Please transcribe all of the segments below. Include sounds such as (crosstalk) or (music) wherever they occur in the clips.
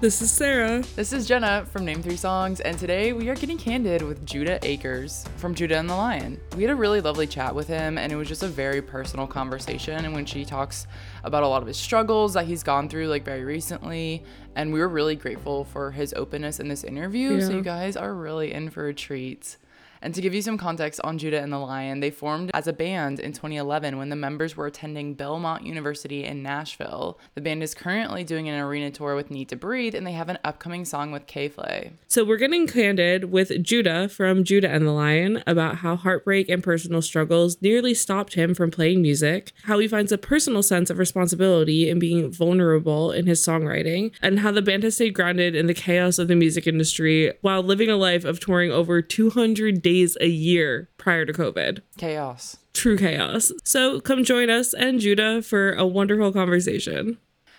This is Sarah. This is Jenna from Name Three Songs, and today we are getting candid with Judah Akers from Judah and the Lion. We had a really lovely chat with him, and it was just a very personal conversation. And when she talks about a lot of his struggles that he's gone through, like very recently, and we were really grateful for his openness in this interview. So you guys are really in for a treat. And to give you some context on Judah and the Lion, they formed as a band in 2011 when the members were attending Belmont University in Nashville. The band is currently doing an arena tour with NEEDTOBREATHE, and they have an upcoming song with K-Flay. So we're getting candid with Judah from Judah and the Lion about how heartbreak and personal struggles nearly stopped him from playing music, how he finds a personal sense of responsibility in being vulnerable in his songwriting, and how the band has stayed grounded in the chaos of the music industry while living a life of touring over 200 days a year prior to COVID. Chaos. True chaos. So come join us and Judah for a wonderful conversation.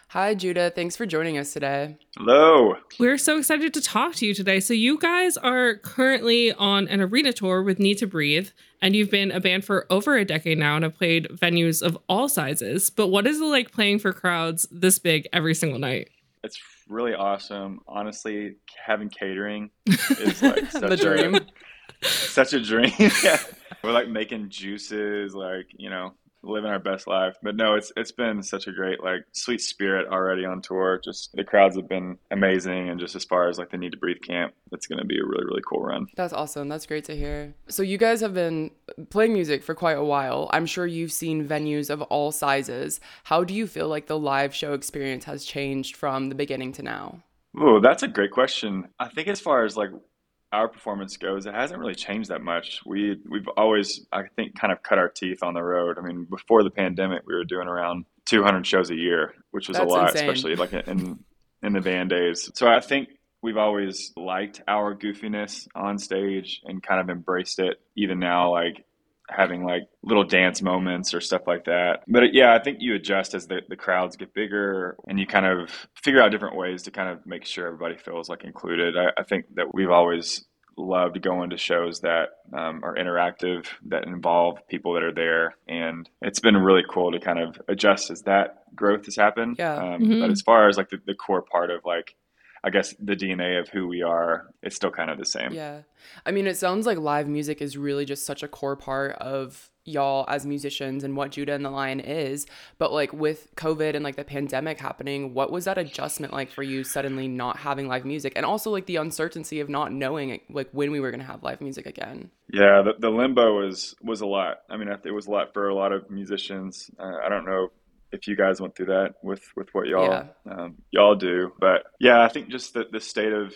Hi, Judah. Thanks for joining us today. Hello. We're so excited to talk to you today. So, you guys are currently on an arena tour with NEEDTOBREATHE, and you've been a band for over a decade now and have played venues of all sizes. But what is it like playing for crowds this big every single night? It's really awesome. Honestly, having catering (laughs) is like such The dream. A, such a dream. (laughs) yeah. We're like making juices, like, you know, living our best life. But no, it's it's been such a great like sweet spirit already on tour. Just the crowds have been amazing and just as far as like the NEEDTOBREATHE camp, it's gonna be a really, really cool run. That's awesome. That's great to hear. So, you guys have been playing music for quite a while. I'm sure you've seen venues of all sizes. How do you feel like the live show experience has changed from the beginning to now? Oh, that's a great question. I think as far as like our performance goes, it hasn't really changed that much. We we've always, I think, kind of cut our teeth on the road. I mean, before the pandemic, we were doing around 200 shows a year, which was That's a lot, insane. especially like in in the band days. So I think we've always liked our goofiness on stage and kind of embraced it. Even now, like having like little dance moments or stuff like that. But uh, yeah, I think you adjust as the, the crowds get bigger and you kind of figure out different ways to kind of make sure everybody feels like included. I, I think that we've always loved going to shows that um, are interactive, that involve people that are there. And it's been really cool to kind of adjust as that growth has happened. Yeah. Um, Mhm. But as far as like the, the core part of like, I guess the DNA of who we are, is still kind of the same. Yeah. I mean, it sounds like live music is really just such a core part of y'all as musicians and what Judah and the Lion is. But like with COVID and like the pandemic happening, what was that adjustment like for you suddenly not having live music and also like the uncertainty of not knowing like when we were going to have live music again? Yeah, the, the limbo was was a lot. I mean, it was a lot for a lot of musicians. Uh, I don't know if you guys went through that with with what y'all Yeah. um, y'all do, but yeah, I think just the the state of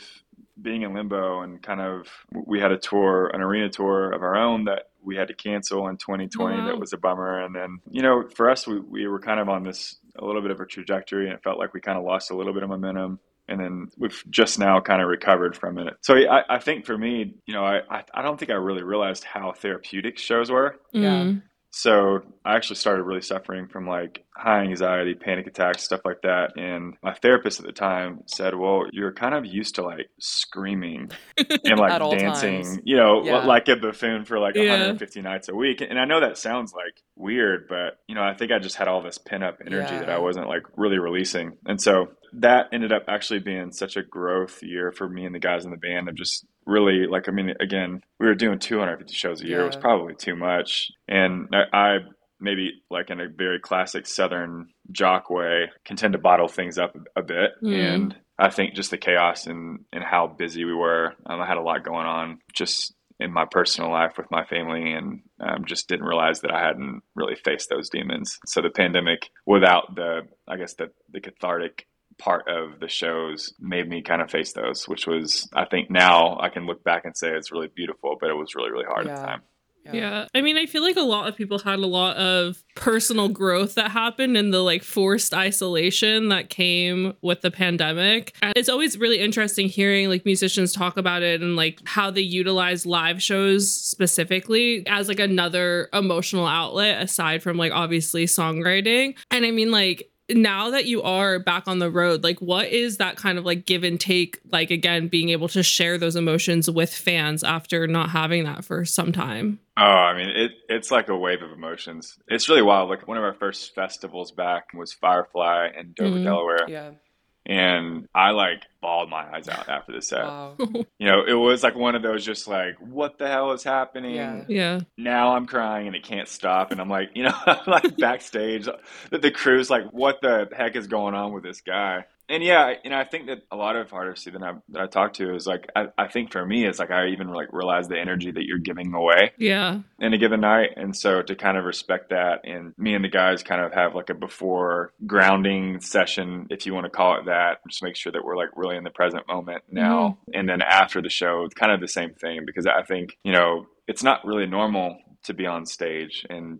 being in limbo and kind of we had a tour, an arena tour of our own that we had to cancel in 2020. Wow. That was a bummer. And then you know, for us, we we were kind of on this a little bit of a trajectory, and it felt like we kind of lost a little bit of momentum and then we've just now kind of recovered from it. So I, I think for me, you know, I, I I don't think I really realized how therapeutic shows were. Yeah. Mm. So I actually started really suffering from like high anxiety, panic attacks, stuff like that. And my therapist at the time said, "Well, you're kind of used to like screaming and (laughs) like dancing, times. you know, Yeah. like a buffoon for like Yeah. 150 nights a week." And I know that sounds like weird, but you know, I think I just had all this pent up energy that I wasn't like really releasing. And so that ended up actually being such a growth year for me and the guys in the band of just really like I mean again we were doing 250 shows a year it was probably too much. And I, I maybe like in a very classic southern jock way can tend to bottle things up a, a bit. Mm. and I think just the chaos and and how busy we were um, I had a lot going on just in my personal life with my family and um, just didn't realize that I hadn't really faced those demons. So the pandemic without the I guess the the cathartic part of the shows made me kind of face those, which was I think now I can look back and say it's really beautiful, but it was really really hard at the Yeah. time. Yeah. I mean, I feel like a lot of people had a lot of personal growth that happened in the like forced isolation that came with the pandemic. And it's always really interesting hearing like musicians talk about it and like how they utilize live shows specifically as like another emotional outlet aside from like obviously songwriting. And I mean, like, now that you are back on the road, like what is that kind of like give and take? Like again, being able to share those emotions with fans after not having that for some time. Oh, I mean, it it's like a wave of emotions. It's really wild. Like one of our first festivals back was Firefly in Dover, Mhm. Delaware, Yeah. And I like bawled my eyes out after the set. Wow. (laughs) You know, it was like one of those just like, what the hell is happening? Yeah. Yeah. Now I'm crying and it can't stop, and I'm like, you know, (laughs) like backstage. The, the crew's like, what the heck is going on with this guy? And yeah, you know, I think that a lot of artists that I that I talk to is like, I, I think for me, it's like I even like realize the energy that you're giving away Yeah. in a given night. And so to kind of respect that, and me and the guys kind of have like a before grounding session, if you want to call it that, just make sure that we're like really in the present moment now. Mm-hmm. And then after the show, it's kind of the same thing because I think, you know, it's not really normal to be on stage and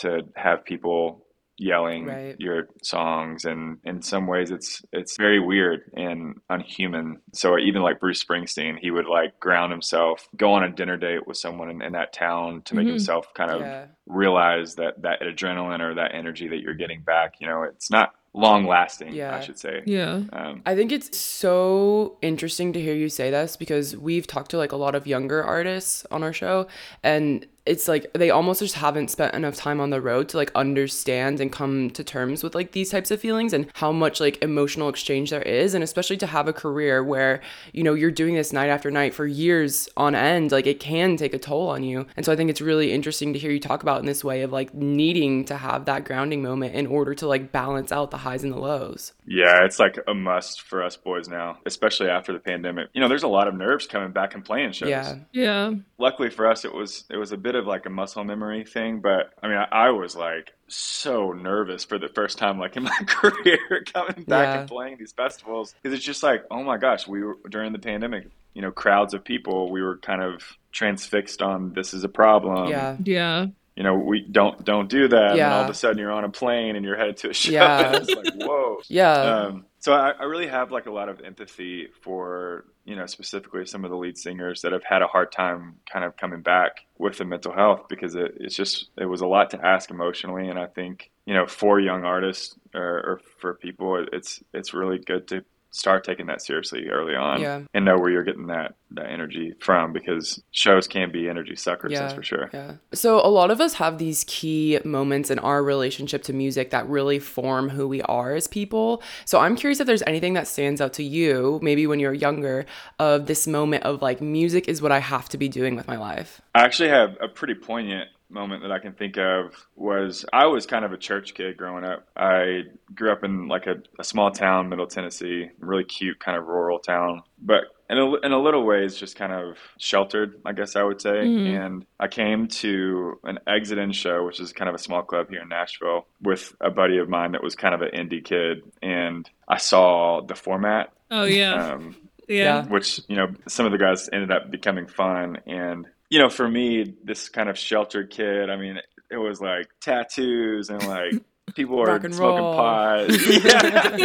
to have people yelling Right. your songs and in some ways it's it's very weird and unhuman so even like bruce springsteen he would like ground himself go on a dinner date with someone in, in that town to make Mhm. himself kind of Yeah. realize that that adrenaline or that energy that you're getting back you know it's not long lasting Yeah. i should say Yeah. um, I think it's so interesting to hear you say this because we've talked to like a lot of younger artists on our show and it's like they almost just haven't spent enough time on the road to like understand and come to terms with like these types of feelings and how much like emotional exchange there is. And especially to have a career where you know you're doing this night after night for years on end like it can take a toll on you. And so I think it's really interesting to hear you talk about in this way of like needing to have that grounding moment in order to like balance out the highs and the lows. Yeah it's like a must for us boys now especially after the pandemic. You know there's a lot of nerves coming back and playing shows. Yeah. Yeah. luckily for us it was it was a bit of like a muscle memory thing but i mean i, I was like so nervous for the first time like in my (laughs) career coming back Yeah. and playing these festivals because it's just like oh my gosh we were during the pandemic you know crowds of people we were kind of transfixed on this is a problem yeah Yeah. you know we don't don't do that and all of a sudden you're on a plane and you're headed to a show Yeah. (laughs) it's like whoa yeah um, so I, I really have like a lot of empathy for you know specifically some of the lead singers that have had a hard time kind of coming back with the mental health because it, it's just it was a lot to ask emotionally. And I think you know for young artists or, or for people it's it's really good to start taking that seriously early on Yeah. and know where you're getting that that energy from because shows can be energy suckers that's for sure Yeah. So a lot of us have these key moments in our relationship to music that really form who we are as people. So I'm curious if there's anything that stands out to you, maybe when you're younger, of this moment of like music is what I have to be doing with my life. I actually have a pretty poignant moment that I can think of was I was kind of a church kid growing up. I grew up in like a, a small town, Middle Tennessee, really cute kind of rural town, but in a, in a little ways just kind of sheltered, I guess I would say. Mhm. And I came to an Exit In show, which is kind of a small club here in Nashville, with a buddy of mine that was kind of an indie kid, and I saw the format. Oh yeah. Um, yeah. which you know some of the guys ended up becoming fun and you know for me this kind of sheltered kid i mean it was like tattoos and like (laughs) people Rock are smoking roll. pot (laughs) yeah.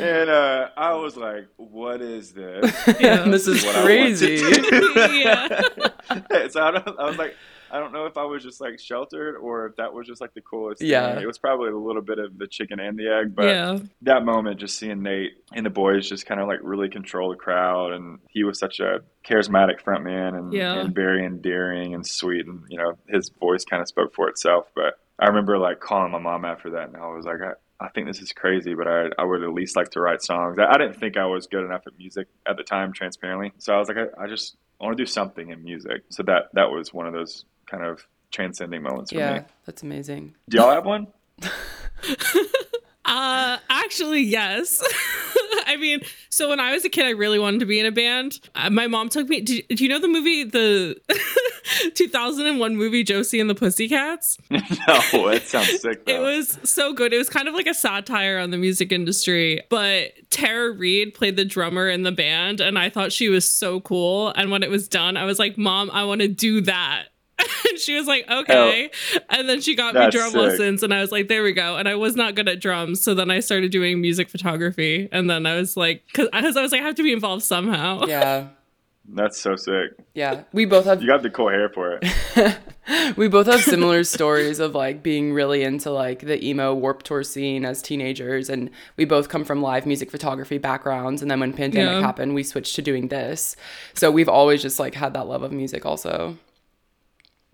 and uh, i was like what is this Yeah. this is What I want to crazy. (laughs) Yeah. so I, don't, I was like i don't know if i was just like sheltered or if that was just like the coolest Yeah. thing. it was probably a little bit of the chicken and the egg but yeah. that moment, just seeing Nate and the boys just kind of like really control the crowd, and he was such a charismatic frontman and, Yeah. and very endearing and sweet, and you know his voice kind of spoke for itself. But I remember like calling my mom after that, and I was like, I, I think this is crazy, but I, I would at least like to write songs. I, I didn't think I was good enough at music at the time, transparently. So I was like, I, I just want to do something in music. So that that was one of those kind of transcending moments for yeah, me. that's amazing. Do y'all have one? (laughs) Uh, actually, yes. (laughs) I mean, so when I was a kid, I really wanted to be in a band. Uh, my mom took me. Do, do you know the movie, the (laughs) 2001 movie Josie and the Pussycats? no, that sounds sick. It was so good. It was kind of like a satire on the music industry, but Tara Reid played the drummer in the band, and I thought she was so cool. And when it was done, I was like, Mom, I want to do that. And (laughs) she was like, okay. And then she got me drum sick. lessons, and I was like, there we go. And I was not good at drums, so then I started doing music photography, and then I was like, because I was like, I have to be involved somehow. Yeah. That's so sick. Yeah. We both have You got the cool hair for it. (laughs) we both have similar stories of like being really into like the emo Warped Tour scene as teenagers and we both come from live music photography backgrounds and then when pandemic Yeah. happened we switched to doing this so we've always just like had that love of music also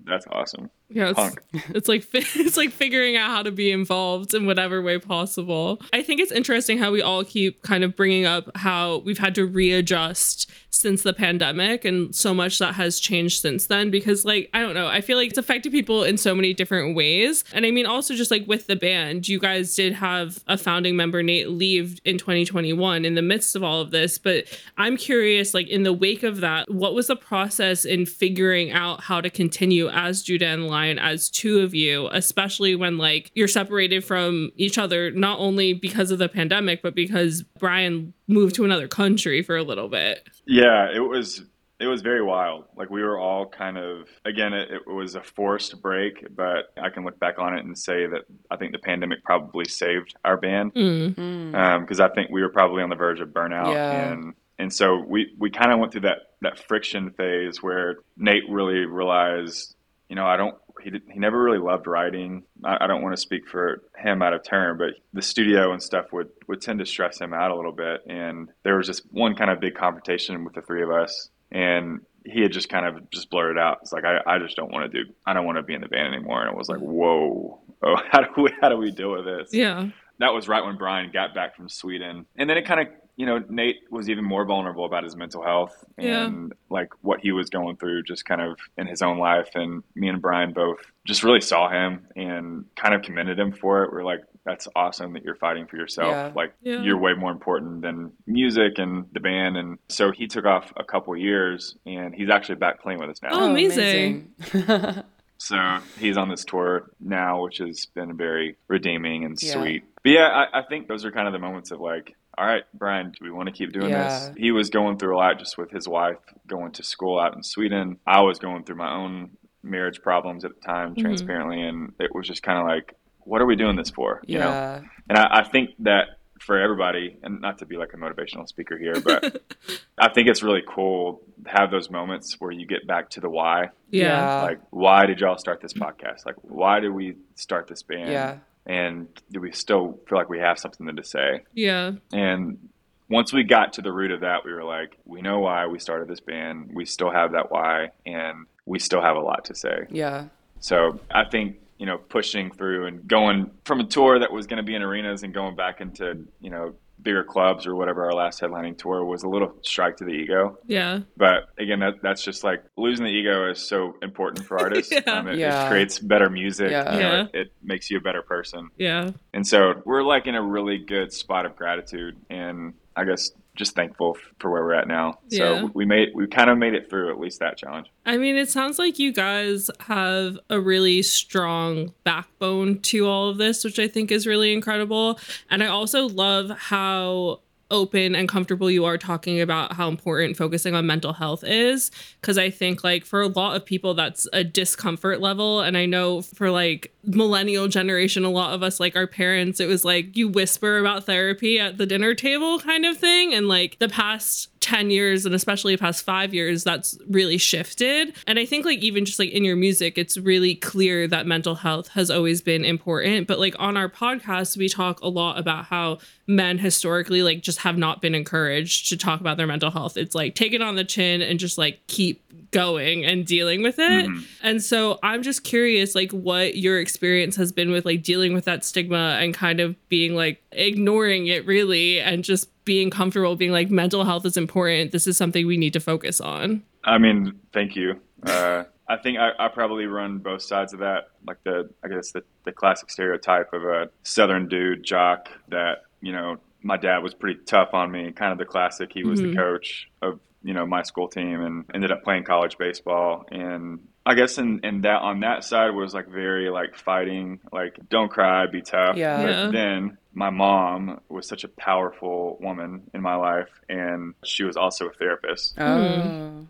That's awesome. Yeah, it's, (laughs) it's like (laughs) it's like figuring out how to be involved in whatever way possible. I think it's interesting how we all keep kind of bringing up how we've had to readjust since the pandemic and so much that has changed since then because like I don't know, I feel like it's affected people in so many different ways. And I mean also just like with the band, you guys did have a founding member Nate leave in 2021 in the midst of all of this, but I'm curious like in the wake of that, what was the process in figuring out how to continue as Judah and Lion as two of you, especially when like you're separated from each other not only because of the pandemic but because Brian moved to another country for a little bit. Yeah, it was it was very wild. Like we were all kind of again, it, it was a forced break, but I can look back on it and say that I think the pandemic probably saved our band Mm. because I think we were probably on the verge of burnout Yeah. and and so we we kind of went through that that friction phase where Nate really realized, you know, I don't he did, he never really loved writing. I, I don't want to speak for him out of turn, but the studio and stuff would would tend to stress him out a little bit. And there was just one kind of big confrontation with the three of us, and he had just kind of just blurted out, "It's like I, I just don't want to do, I don't want to be in the band anymore." And it was like, "Whoa, oh, (laughs) how do we how do we deal with this?" Yeah. that was right when Brian got back from Sweden. And then it kind of, you know, Nate was even more vulnerable about his mental health Yeah. and like what he was going through just kind of in his own life. And me and Brian both just really saw him and kind of commended him for it. We're like, that's awesome that you're fighting for yourself. Yeah. Like Yeah. you're way more important than music and the band. And so he took off a couple years and he's actually back playing with us now. Oh, oh amazing. amazing. (laughs) So he's on this tour now, which has been very redeeming and Yeah. sweet. But yeah, I, I think those are kind of the moments of like, all right, Brian, do we want to keep doing Yeah. this? He was going through a lot just with his wife going to school out in Sweden. I was going through my own marriage problems at the time, Mhm. transparently, and it was just kind of like, what are we doing this for? You know? And I, I think that for everybody, and not to be like a motivational speaker here, but (laughs) I think it's really cool to have those moments where you get back to the why Yeah. like why did y'all start this podcast like why did we start this band yeah and do we still feel like we have something to say? Yeah. and once we got to the root of that we were like we know why we started this band. We still have that why and we still have a lot to say. Yeah. So i think you know pushing through and going from a tour that was going to be in arenas and going back into you know bigger clubs or whatever our last headlining tour was a little strike to the ego Yeah. but again, that, that's just like losing the ego is so important for (laughs) artists. Yeah. Um, it, Yeah. it creates better music. Yeah. you know, Yeah. It, it makes you a better person. Yeah. And so we're like in a really good spot of gratitude and I guess just thankful for where we're at now. Yeah. So we made we kind of made it through at least that challenge. I mean, it sounds like you guys have a really strong backbone to all of this, which I think is really incredible. And I also love how open and comfortable you are talking about how important focusing on mental health is. Because i think like for a lot of people that's a discomfort level. And i know for like millennial generation a lot of us like our parents it was like you whisper about therapy at the dinner table kind of thing. And like the past 10 years and especially past five years that's really shifted. And i think like even just like in your music it's really clear that mental health has always been important. But like on our podcast we talk a lot about how men historically like just have not been encouraged to talk about their mental health. It's like take it on the chin and just like keep going and dealing with it Mhm. and so i'm just curious like what your experience has been with like dealing with that stigma and kind of being like ignoring it really and just being comfortable being like mental health is important this is something we need to focus on I mean, thank you. Uh, I think I, I probably run both sides of that. Like the, I guess the, the classic stereotype of a Southern dude jock that, you know, my dad was pretty tough on me, kind of the classic. He was Mhm. the coach of, you know, my school team and ended up playing college baseball. And I I guess in, in that on that side was like very like fighting, like don't cry, be tough. Yeah. But Yeah. then my mom was such a powerful woman in my life and she was also a therapist. Oh. Hmm.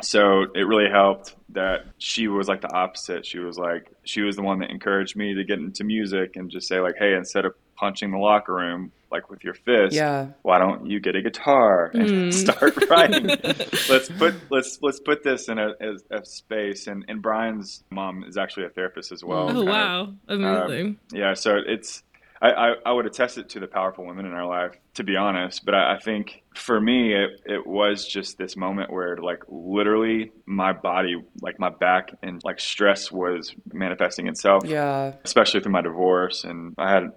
So it really helped that she was like the opposite. She was like she was the one that encouraged me to get into music and just say like, hey, instead of punching the locker room like with your fist, Yeah. why don't you get a guitar and Mm. (laughs) start writing? let's put let's let's put this in a, a, a space. And and Brian's mom is actually a therapist as well. Oh kind of. wow, amazing. Yeah, so it's I, I, I would attest it to the powerful women in our life, to be honest. But I, I think for me, it, it was just this moment where, like, literally my body, like my back and like stress was manifesting itself, Yeah. especially through my divorce. And I had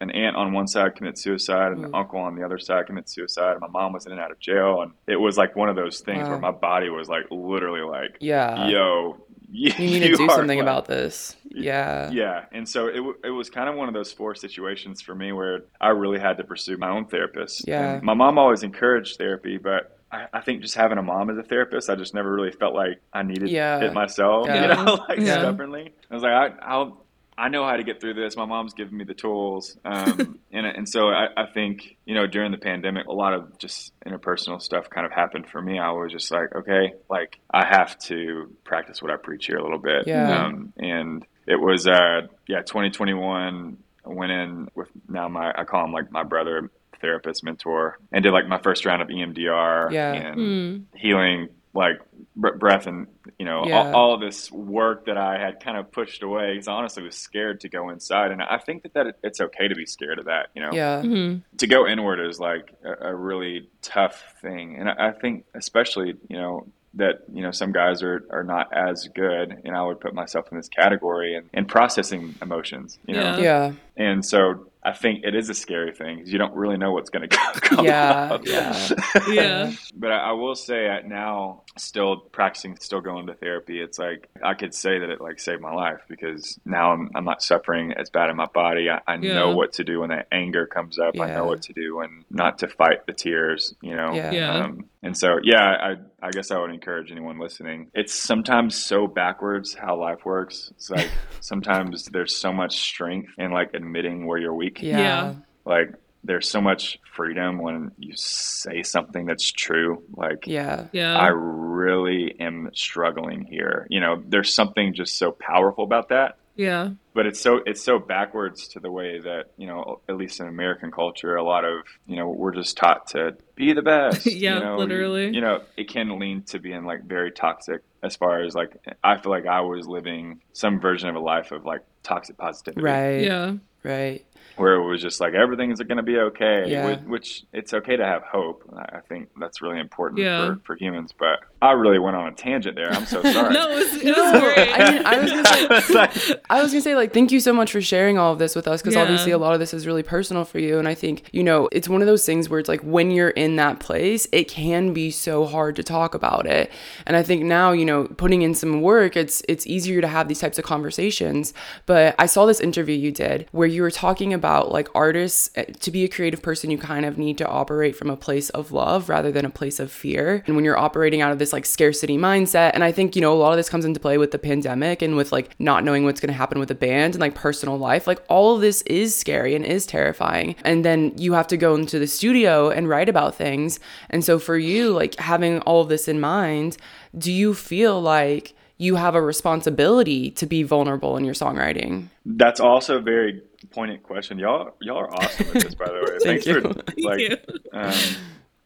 an aunt on one side commit suicide and an Mm. uncle on the other side commit suicide. And my mom was in and out of jail. And it was like one of those things Wow. where my body was like literally like, Yeah. yo, you, (laughs) You need to do something like, about this. Yeah. yeah, and so it, it was kind of one of those four situations for me where I really had to pursue my own therapist. Yeah. And my mom always encouraged therapy, but I, I think just having a mom as a therapist, I just never really felt like I needed Yeah. it myself. Yeah. (laughs) You know, like Yeah. stubbornly. I was like, I, I'll. I know how to get through this. My mom's giving me the tools, um, (laughs) and and so I, I think you know during the pandemic, a lot of just interpersonal stuff kind of happened for me. I was just like, okay, like I have to practice what I preach here a little bit, Yeah. um, and it was uh yeah 2021 I went in with now my I call him like my brother therapist mentor and did like my first round of EMDR Yeah. and Mm. healing like breath and you know Yeah. all, all of this work that I had kind of pushed away because I honestly was scared to go inside and I think that, that it- it's okay to be scared of that you know Yeah. Mhm. to go inward is like a, a really tough thing and I, I think especially you know that you know some guys are, are not as good and I would put myself in this category and, and processing emotions you know Yeah. Yeah. and so I think it is a scary thing because you don't really know what's going (laughs) to come (laughs) Yeah, out. yeah. (laughs) Yeah. but I, I will say at now, still practicing, still going to therapy. It's like I could say that it like saved my life because now I'm, I'm not suffering as bad in my body. I, I Yeah. know what to do when that anger comes up. I know what to do when not to fight the tears. You know. Yeah. Yeah. Um, and so, yeah, I, I guess I would encourage anyone listening. It's sometimes so backwards how life works. It's like (laughs) sometimes there's so much strength in like admitting where you're weak. Yeah. Yeah. Like there's so much freedom when you say something that's true. Like Yeah. Yeah. I really am struggling here. You know, there's something just so powerful about that. Yeah. But it's so it's so backwards to the way that you know, at least in American culture, a lot of you know we're just taught to be the best. (laughs) Yeah, you know, literally. You, you know, it can lean to being like very toxic. As far as like, I feel like I was living some version of a life of like toxic positivity, Right. Yeah. Right. Where it was just like everything's going to be okay Yeah. which, which it's okay to have hope i I think that's really important Yeah. for, for humans but i really went on a tangent there i'm so sorry (laughs) No, it was, it No, was great. I mean, I was gonna say, (laughs) like- I was gonna say, like, thank you so much for sharing all of this with us because Yeah. obviously a lot of this is really personal for you. And I think, you know, it's one of those things where it's like when you're in that place, it can be so hard to talk about it. And I think now, you know, putting in some work, it's it's easier to have these types of conversations. But I saw this interview you did where you were talking about like artists eh, to be a creative person, you kind of need to operate from a place of love rather than a place of fear. And when you're operating out of this like scarcity mindset, and I think, you know, a lot of this comes into play with the pandemic and with like not knowing what's going to happen with the band and like personal life. Like all of this is scary and is terrifying. And then you have to go into the studio and write about things. And so for you, like having all of this in mind, do you feel like you have a responsibility to be vulnerable in your songwriting? that's also a very poignant question y'all y'all are awesome at this by the way (laughs) Thank thanks you. for like you. um,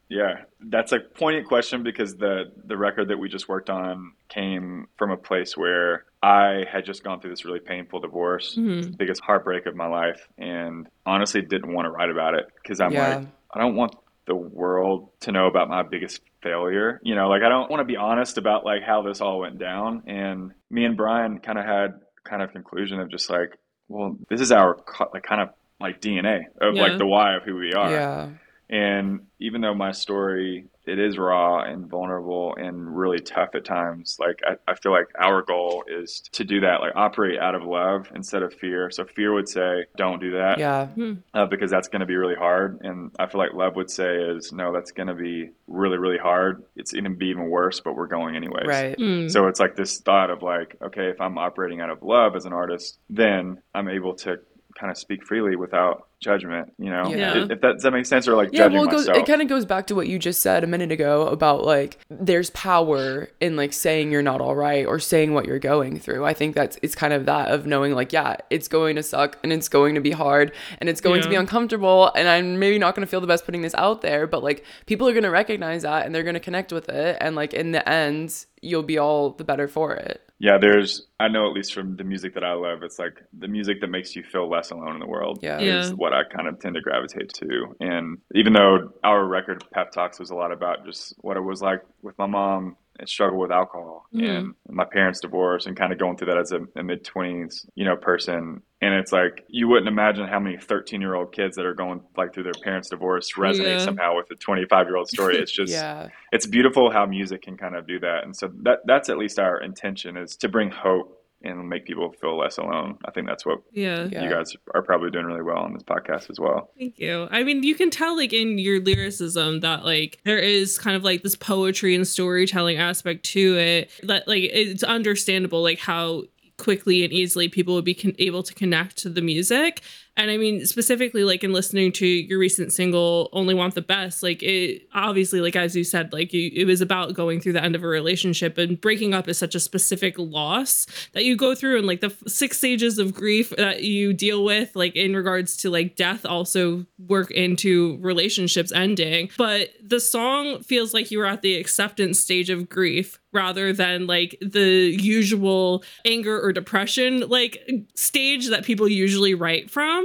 yeah that's a poignant question because the the record that we just worked on came from a place where i had just gone through this really painful divorce Mhm. biggest heartbreak of my life and honestly didn't want to write about it because i'm Yeah. like i don't want the world to know about my biggest failure you know like i don't want to be honest about like how this all went down and me and brian kind of had kind of conclusion of just like well this is our like kind of like dna of Yeah. like the why of who we are Yeah. And even though my story it is raw and vulnerable and really tough at times, like I, I feel like our goal is to do that, like operate out of love instead of fear. So fear would say, don't do that. Yeah. Uh, because that's going to be really hard. And I feel like love would say is, no, that's going to be really, really hard. It's going to be even worse, but we're going anyways. Right. Mm. So it's like this thought of like, okay, if I'm operating out of love as an artist, then I'm able to kind of speak freely without judgment. You know, Yeah. if, if that does that make sense, or like Yeah, judging well, it, goes, myself. it kind of goes back to what you just said a minute ago about like there's power in like saying you're not all right or saying what you're going through. I think that's it's kind of that of knowing like yeah, it's going to suck and it's going to be hard and it's going to be uncomfortable and I'm maybe not going to feel the best putting this out there, but like people are going to recognize that and they're going to connect with it and like in the end you'll be all the better for it. yeah, there's. I know at least from the music that I love, it's like the music that makes you feel less alone in the world. Yeah. is Yeah. what I kind of tend to gravitate to. And even though our record Pep Talks was a lot about just what it was like with my mom and struggle with alcohol mm-hmm. and my parents' divorce and kind of going through that as a, a mid twenties, you know, person. And it's like you wouldn't imagine how many thirteen year old kids that are going like through their parents' divorce resonate Yeah. somehow with a twenty five year old story. It's (laughs) just Yeah. it's beautiful how music can kind of do that. And so that that's at least our intention is to bring hope and make people feel less alone. I think that's what yeah. Yeah. you guys are probably doing really well on this podcast as well. Thank you. I mean, you can tell like in your lyricism that like there is kind of like this poetry and storytelling aspect to it. That like it's understandable like how quickly and easily people would be con- able to connect to the music. And I mean, specifically, like in listening to your recent single, Only Want the Best, like it obviously, like as you said, like you, it was about going through the end of a relationship and breaking up is such a specific loss that you go through and like the six stages of grief that you deal with, like in regards to like death, also work into relationships ending. But the song feels like you were at the acceptance stage of grief rather than like the usual anger or depression like stage that people usually write from.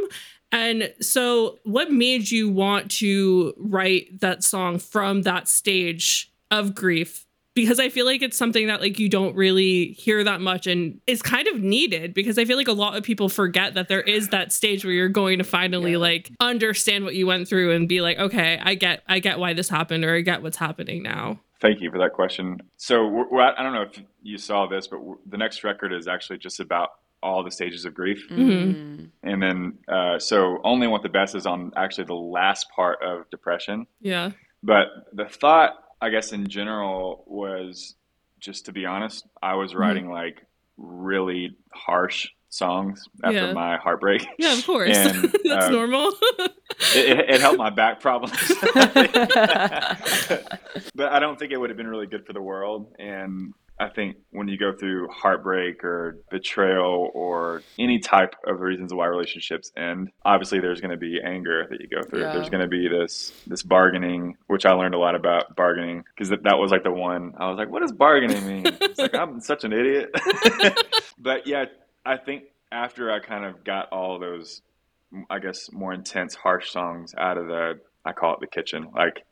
And so, what made you want to write that song from that stage of grief? Because I feel like it's something that like you don't really hear that much and is kind of needed because I feel like a lot of people forget that there is that stage where you're going to finally Yeah. like understand what you went through and be like, okay, I get I get why this happened or I get what's happening now. Thank you for that question. So we're, we're at, I don't know if you saw this, but the next record is actually just about all the stages of grief. Mm. And then, uh, so Only Want the Best is on actually the last part of depression. Yeah. But the thought, I guess, in general was just to be honest, I was writing like really harsh songs after Yeah. my heartbreak. Yeah, of course. And, (laughs) That's uh, normal. it, it, it helped my back problems. (laughs) (laughs) but I don't think it would have been really good for the world. And I think when you go through heartbreak or betrayal or any type of reasons why relationships end, obviously there's going to be anger that you go through. Yeah. There's going to be this this bargaining, which I learned a lot about bargaining because that, that was like the one I was like, what does bargaining mean? (laughs) It's like I'm such an idiot. (laughs) but yeah, I think after I kind of got all those I guess more intense, harsh songs out of the I call it the kitchen. Like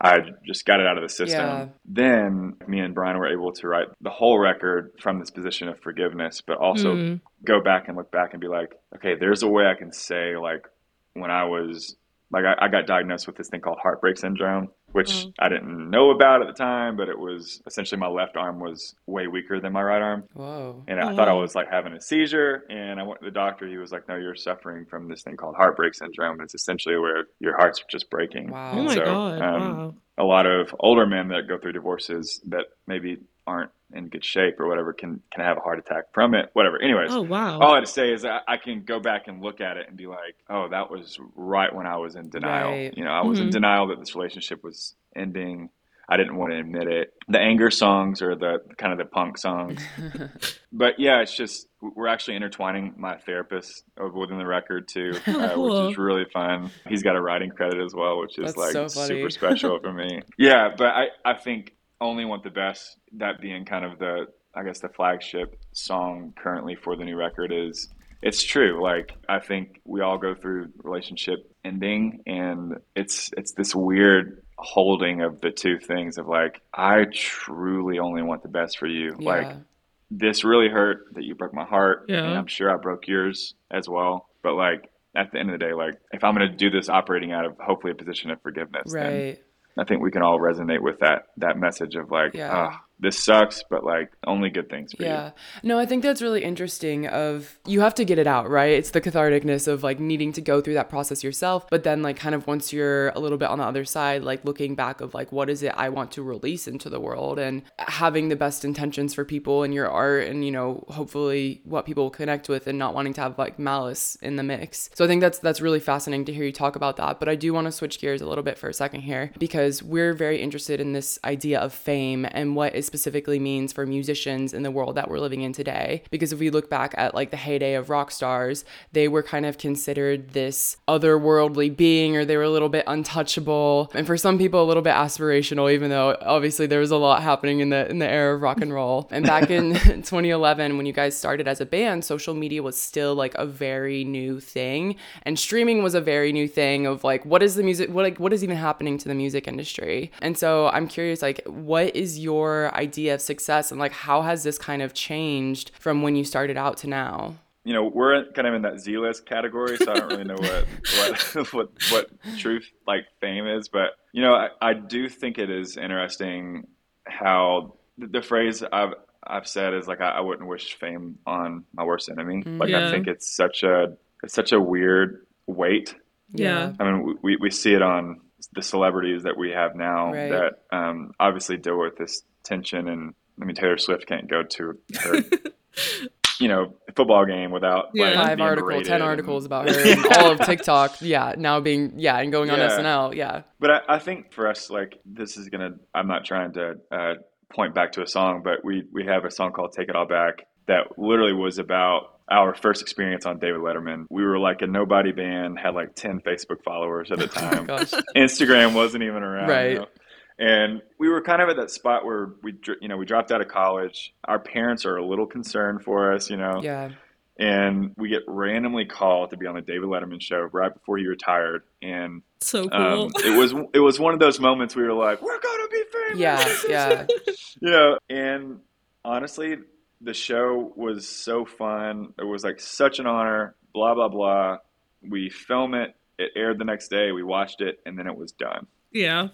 I just got it out of the system. Yeah. Then me and Brian were able to write the whole record from this position of forgiveness, but also Mm. go back and look back and be like, okay, there's a way I can say like when I was like I, I got diagnosed with this thing called heartbreak syndrome, which Mm. I didn't know about at the time, but it was essentially my left arm was way weaker than my right arm. Whoa. And I Oh, thought I was like having a seizure. And I went to the doctor. He was like, no, you're suffering from this thing called heartbreak syndrome. It's essentially where your heart's just breaking. Wow. Oh my So, god. um, wow. A lot of older men that go through divorces that maybe aren't in good shape or whatever can, can have a heart attack from it, whatever. Anyways, Oh wow. all I had to say is I, I can go back and look at it and be like, oh, that was right when I was in denial. Right. You know, I was in Mhm. denial that this relationship was ending. I didn't want to admit it. The anger songs or the kind of the punk songs. (laughs) but yeah, it's just we're actually intertwining my therapist within the record too, (laughs) uh, cool. which is really fun. He's got a writing credit as well, which is That's like so super special (laughs) for me. Yeah, but I I think only want the best. That being kind of the I guess the flagship song currently for the new record is it's true. Like I think we all go through relationship ending and it's it's this weird holding of the two things of like I truly only want the best for you. Like this really hurt that you broke my heart Yeah. and I'm sure I broke yours as well. But like at the end of the day, like if I'm going to do this operating out of hopefully a position of forgiveness, then Right. I think we can all resonate with that that message of like, Yeah. ah, this sucks, but like only good things for Yeah. you. Yeah. No, I think that's really interesting of you have to get it out, right? It's the catharticness of like needing to go through that process yourself, but then like kind of once you're a little bit on the other side, like looking back of like what is it I want to release into the world and having the best intentions for people and your art and you know, hopefully what people will connect with and not wanting to have like malice in the mix. So I think that's that's really fascinating to hear you talk about that, but I do want to switch gears a little bit for a second here because we're very interested in this idea of fame and what it specifically means for musicians in the world that we're living in today. Because if we look back at like the heyday of rock stars, they were kind of considered this otherworldly being or they were a little bit untouchable. And for some people a little bit aspirational, even though obviously there was a lot happening in the in the era of rock and roll. And back in (laughs) 2011 when you guys started as a band, social media was still like a very new thing. And streaming was a very new thing of like what is the music what like what is even happening to the music industry. And so I'm curious like what is your idea of success and like how has this kind of changed from when you started out to now? You know, we're kind of in that Z list category, so I don't really know what what (laughs) what, what truth like fame is, but you know, I, I do think it is interesting how the, the phrase I've I've said is like I, I wouldn't wish fame on my worst enemy. Like Yeah. I think it's such a it's such a weird weight Yeah. I mean, we, we see it on the celebrities that we have now Right. that um, obviously deal with this tension. And I mean, Taylor Swift can't go to her, (laughs) you know, football game without Yeah. like, Five articles, berated ten and- articles about (laughs) her, and all of TikTok. Yeah, now being yeah, and going on Yeah. SNL. Yeah, But I, I think for us, like this is gonna. I'm not trying to uh, point back to a song, but we we have a song called "Take It All Back" that literally was about our first experience on David Letterman. We were like a nobody band, had like 10 Facebook followers at the (laughs) time. gosh, Instagram wasn't even around. Right. You know? And we were kind of at that spot where we, you know, we dropped out of college. Our parents are a little concerned for us, you know, yeah, and we get randomly called to be on the David Letterman show right before he retired. And So cool. um, it was it was one of those moments we were like, we're gonna be famous. yeah, yeah, (laughs) you know, and honestly, the show was so fun. It was like such an honor. Blah blah blah. We film it. It aired the next day. We watched it, and then it was done. yeah.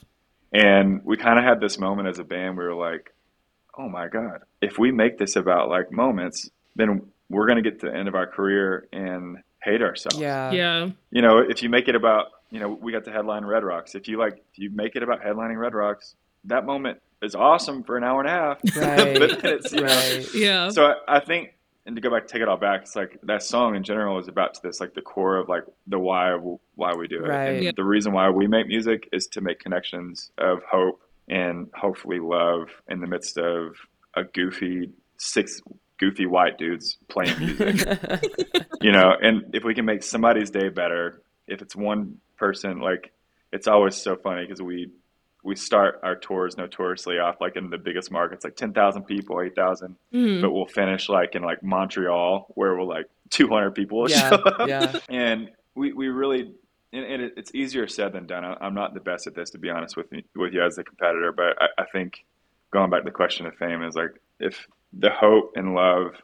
And we kind of had this moment as a band. We were like, "Oh my god! If we make this about like moments, then we're gonna get to the end of our career and hate ourselves." yeah, Yeah. You know, if you make it about, you know, we got to headline Red Rocks. If you like, if you make it about headlining Red Rocks, that moment is awesome for an hour and a half. Right. (laughs) but then it's, you know, right. Yeah. so I, I think, and to go back, take it all back. It's like that song in general is about to this, like the core of like the why of why we do it. Right. And Yeah. the reason why we make music is to make connections of hope and hopefully love in the midst of a goofy six goofy white dudes playing music. (laughs) you know, and if we can make somebody's day better, if it's one person, like it's always so funny because we we start our tours notoriously off like in the biggest markets, like ten thousand people, eight thousand, Mhm. but we'll finish like in like Montreal where we're like two hundred people Yeah, show up. yeah. (laughs) and we we really. And it, it's easier said than done. I- I'm not the best at this, to be honest with you, with you as a competitor. But I, I think going back to the question of fame is like if the hope and love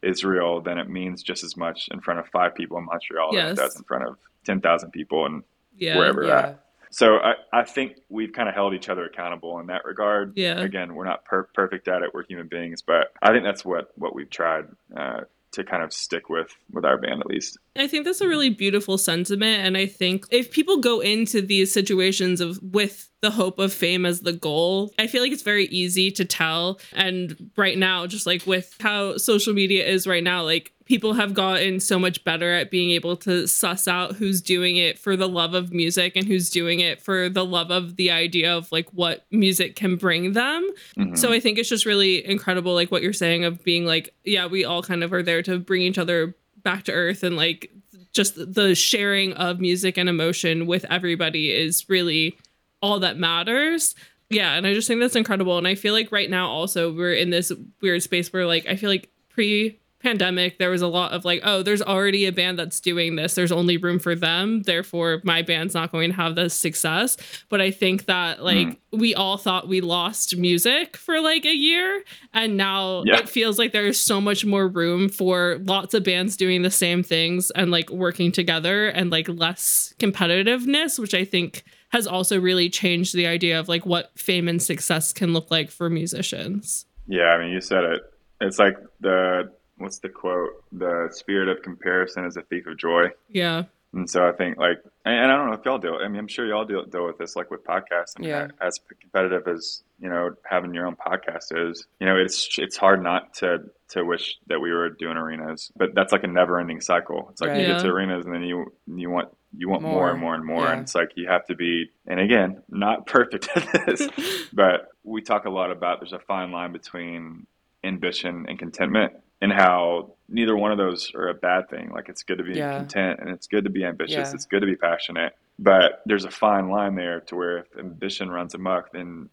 is real, then it means just as much in front of five people in Montreal as it does in front of ten thousand people and Yeah. wherever Yeah. at. So I, I think we've kind of held each other accountable in that regard. Yeah. Again, we're not per- perfect at it. We're human beings, but I think that's what what we've tried uh, to kind of stick with with our band at least. I think that's a really beautiful sentiment. And I think if people go into these situations of with the hope of fame as the goal, I feel like it's very easy to tell. And right now, just like with how social media is right now, like people have gotten so much better at being able to suss out who's doing it for the love of music and who's doing it for the love of the idea of like what music can bring them. Mhm. So I think it's just really incredible, like what you're saying of being like, yeah, we all kind of are there to bring each other back to earth and like just the sharing of music and emotion with everybody is really all that matters. Yeah, and I just think that's incredible. And I feel like right now also we're in this weird space where like I feel like pre pandemic, there was a lot of like, oh, there's already a band that's doing this. There's only room for them. Therefore, my band's not going to have the success. But I think that like mm. we all thought we lost music for like a year. And now yeah. it feels like there's so much more room for lots of bands doing the same things and like working together and like less competitiveness, which I think has also really changed the idea of like what fame and success can look like for musicians. Yeah, I mean, you said it. It's like the what's the quote? The spirit of comparison is a thief of joy. Yeah. And so I think like, and I don't know if y'all deal. I mean, I'm sure y'all deal, deal with this like with podcasts. I mean, yeah. As competitive as you know, having your own podcast is, you know, it's it's hard not to to wish that we were doing arenas, but that's like a never ending cycle. It's like right. you yeah. get to arenas and then you you want you want more, more and more and more, yeah. and it's like you have to be. And again, not (laughs) perfect at this, (laughs) but we talk a lot about there's a fine line between ambition and contentment and how neither one of those are a bad thing. Like it's good to be yeah. content and it's good to be ambitious. Yeah. It's good to be passionate. But there's a fine line there to where if ambition runs amok, then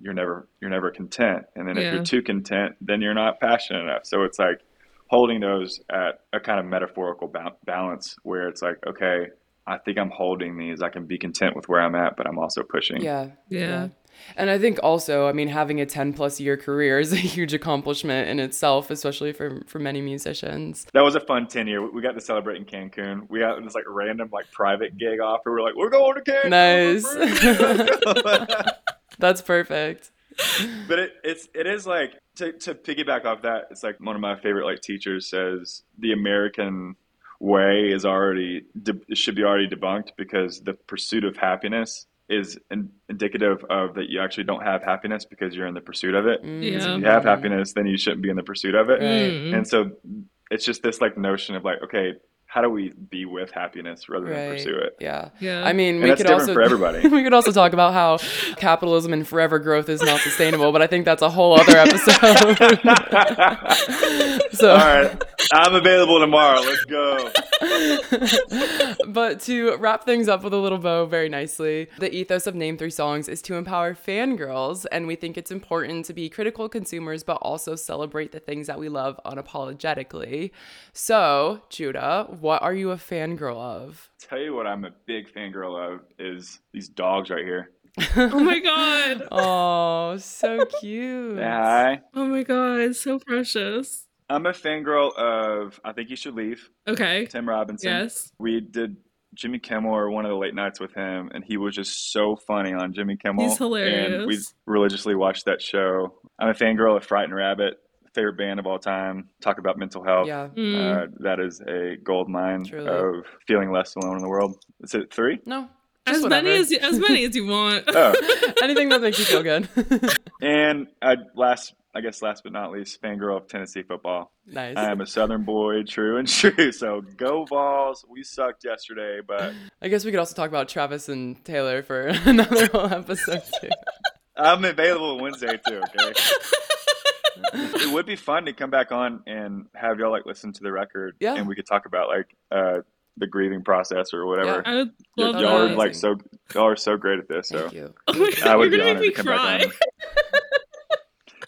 you're never you're never content. And then if you're too content, then you're not passionate enough. So it's like holding those at a kind of metaphorical ba- balance where it's like, okay, I think I'm holding these. I can be content with where I'm at, but I'm also pushing. Yeah. Yeah. And I think also, I mean, having a 10 plus year career is a (laughs) huge accomplishment in itself, especially for, for many musicians. That was a fun 10 year. We got to celebrate in Cancun. We got this like random like private gig offer. We're like, we're going to Cancun. Nice. (laughs) That's perfect. But it, it's, it is like to, to piggyback off that. It's like one of my favorite like teachers says the American way is already, should be already debunked because the pursuit of happiness is in, indicative of that you actually don't have happiness because you're in the pursuit of it. Mm. Yeah. If you have happiness, then you shouldn't be in the pursuit of it. Right. And so it's just this like notion of like, okay, how do we be with happiness rather than pursue it? Yeah. Yeah. I mean, and we could also for everybody. (laughs) we could also talk about how capitalism and forever growth is not sustainable, but I think that's a whole other episode. (laughs) so All right. I'm available tomorrow. Let's go. (laughs) but to wrap things up with a little bow very nicely, the ethos of Name 3 Songs is to empower fangirls, and we think it's important to be critical consumers but also celebrate the things that we love unapologetically. So, Judah, what are you a fangirl of? Tell you what I'm a big fangirl of is these dogs right here. oh my god. (laughs) Oh, so cute. Hi. Oh my god, so precious. I'm a fangirl of I Think You Should Leave. Okay. Tim Robinson. Yes. We did Jimmy Kimmel or one of the late nights with him, and he was just so funny on Jimmy Kimmel. He's hilarious. And we religiously watched that show. I'm a fangirl of Frightened Rabbit favorite band of all time. Talk about mental health. Yeah. Mm. Uh, that is a gold mine Truly. of feeling less alone in the world. Is it three? No. As whatever. many as you, as many as you want. (laughs) oh. (laughs) Anything that makes you feel good. (laughs) and I last I guess last but not least, fangirl of Tennessee football. Nice. I am a Southern boy, true and true. So go Vols. We sucked yesterday, but I guess we could also talk about Travis and Taylor for another whole episode too. I'm available Wednesday too. Okay it would be fun to come back on and have y'all like listen to the record. Yeah. And we could talk about like uh the grieving process or whatever. Yeah, I would love y'all that. are like so y'all are so great at this. Thank so you. Oh I would be honored to come cry. back on.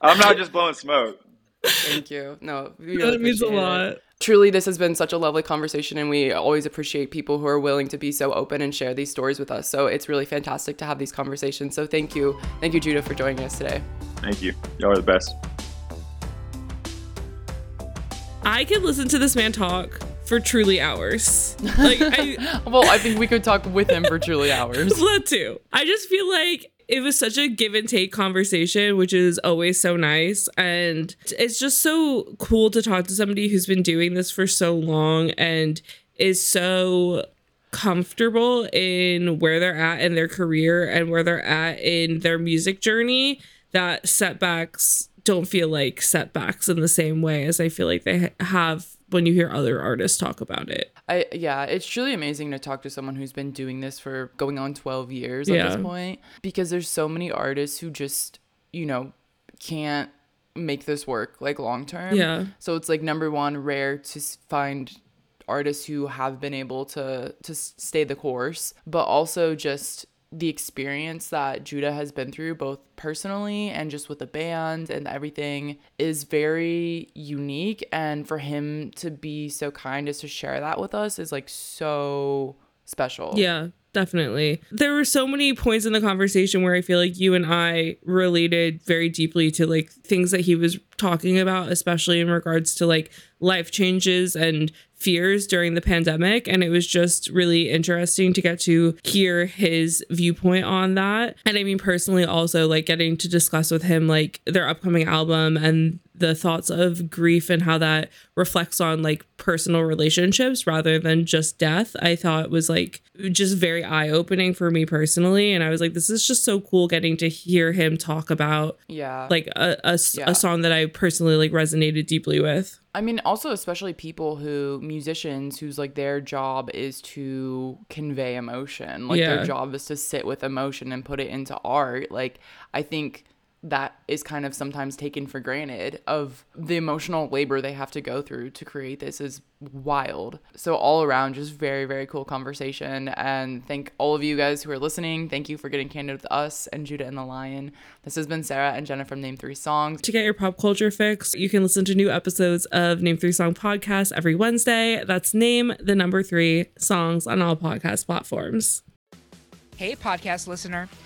(laughs) I'm not just blowing smoke. Thank you. No, that means a lot. It. Truly, this has been such a lovely conversation, and we always appreciate people who are willing to be so open and share these stories with us. So it's really fantastic to have these conversations. So thank you. Thank you, Judah, for joining us today. Thank you. Y'all are the best. I could listen to this man talk for truly hours. Like, I, (laughs) well, I think we could talk with him for truly hours. (laughs) that too. I just feel like it was such a give and take conversation, which is always so nice. And it's just so cool to talk to somebody who's been doing this for so long and is so comfortable in where they're at in their career and where they're at in their music journey that setbacks don't feel like setbacks in the same way as I feel like they have when you hear other artists talk about it. I yeah, it's truly amazing to talk to someone who's been doing this for going on 12 years at this point because there's so many artists who just, you know, can't make this work like long term. Yeah. So it's like number 1 rare to find artists who have been able to to stay the course, but also just the experience that Judah has been through, both personally and just with the band and everything, is very unique. And for him to be so kind as to share that with us is like so special. Yeah, definitely. There were so many points in the conversation where I feel like you and I related very deeply to like things that he was talking about, especially in regards to like life changes and fears during the pandemic. And it was just really interesting to get to hear his viewpoint on that. And I mean, personally, also like getting to discuss with him like their upcoming album and the thoughts of grief and how that reflects on like personal relationships rather than just death i thought was like just very eye-opening for me personally and i was like this is just so cool getting to hear him talk about Yeah. like a, a, Yeah. a song that i personally like resonated deeply with I mean, also especially people who musicians whose like their job is to convey emotion. Like Yeah. their job is to sit with emotion and put it into art. Like I think that is kind of sometimes taken for granted of the emotional labor they have to go through to create this is wild. So all around just very very cool conversation and thank all of you guys who are listening. Thank you for getting candid with us and Judah and the Lion. This has been Sarah and Jenna from Name 3 Songs. to get your pop culture fix, you can listen to new episodes of Name Three Song Podcast every Wednesday. That's Name the Number Three Songs on all podcast platforms. Hey, podcast listener.